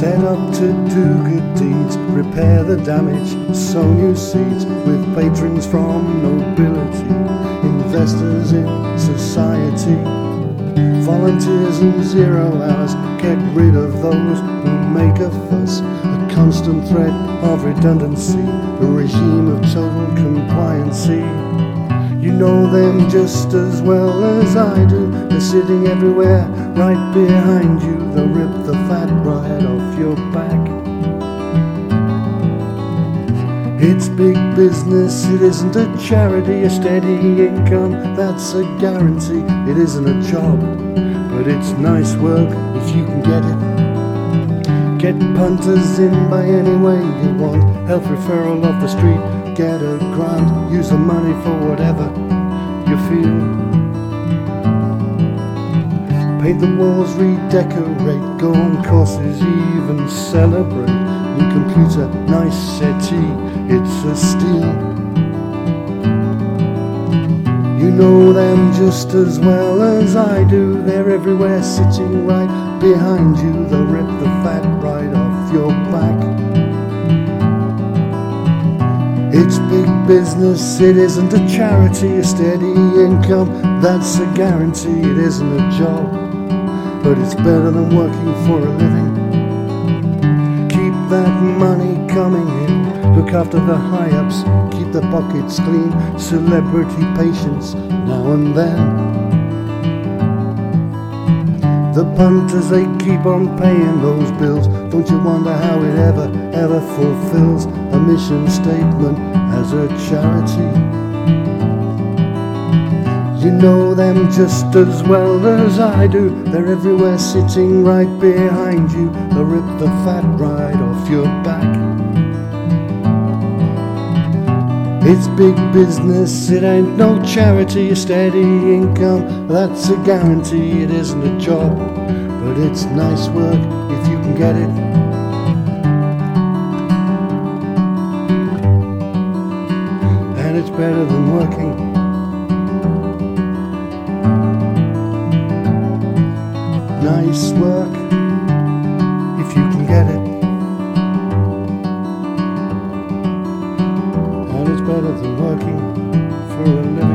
Set up to do good deeds, repair the damage, sow new seeds with patrons from nobility, investors in society, volunteers in zero hours. Get rid of those who make a fuss, a constant threat of redundancy, a regime of total compliancy. You know them just as well as I do. They're sitting everywhere, right behind you. They'll rip the fat right off your back. It's big business, it isn't a charity, a steady income, that's a guarantee. It isn't a job, but it's nice work if you can get it. Get punters in by any way you want, health referral off the street, get a grant, use the money for whatever you feel. Paint the walls, redecorate, go on courses, even celebrate. New computer, nice settee, it's a steal. You know them just as well as I do. They're everywhere, sitting right behind you. They'll rip the fat right off It's big business, it isn't a charity, a steady income, that's a guarantee. It isn't a job, but it's better than working for a living. Keep that money coming in, look after the high ups, keep the buckets clean, celebrity patients now and then. The punters, they keep on paying those bills. Don't you wonder how it ever, ever fulfills a mission statement as a charity? You know them just as well as I do. They're everywhere sitting right behind you. They'll rip the fat right off your back. It's big business, it ain't no charity, a steady income, that's a guarantee. It isn't a job, but it's nice work if you can get it. And it's better than working. Nice work it's better than working for a living.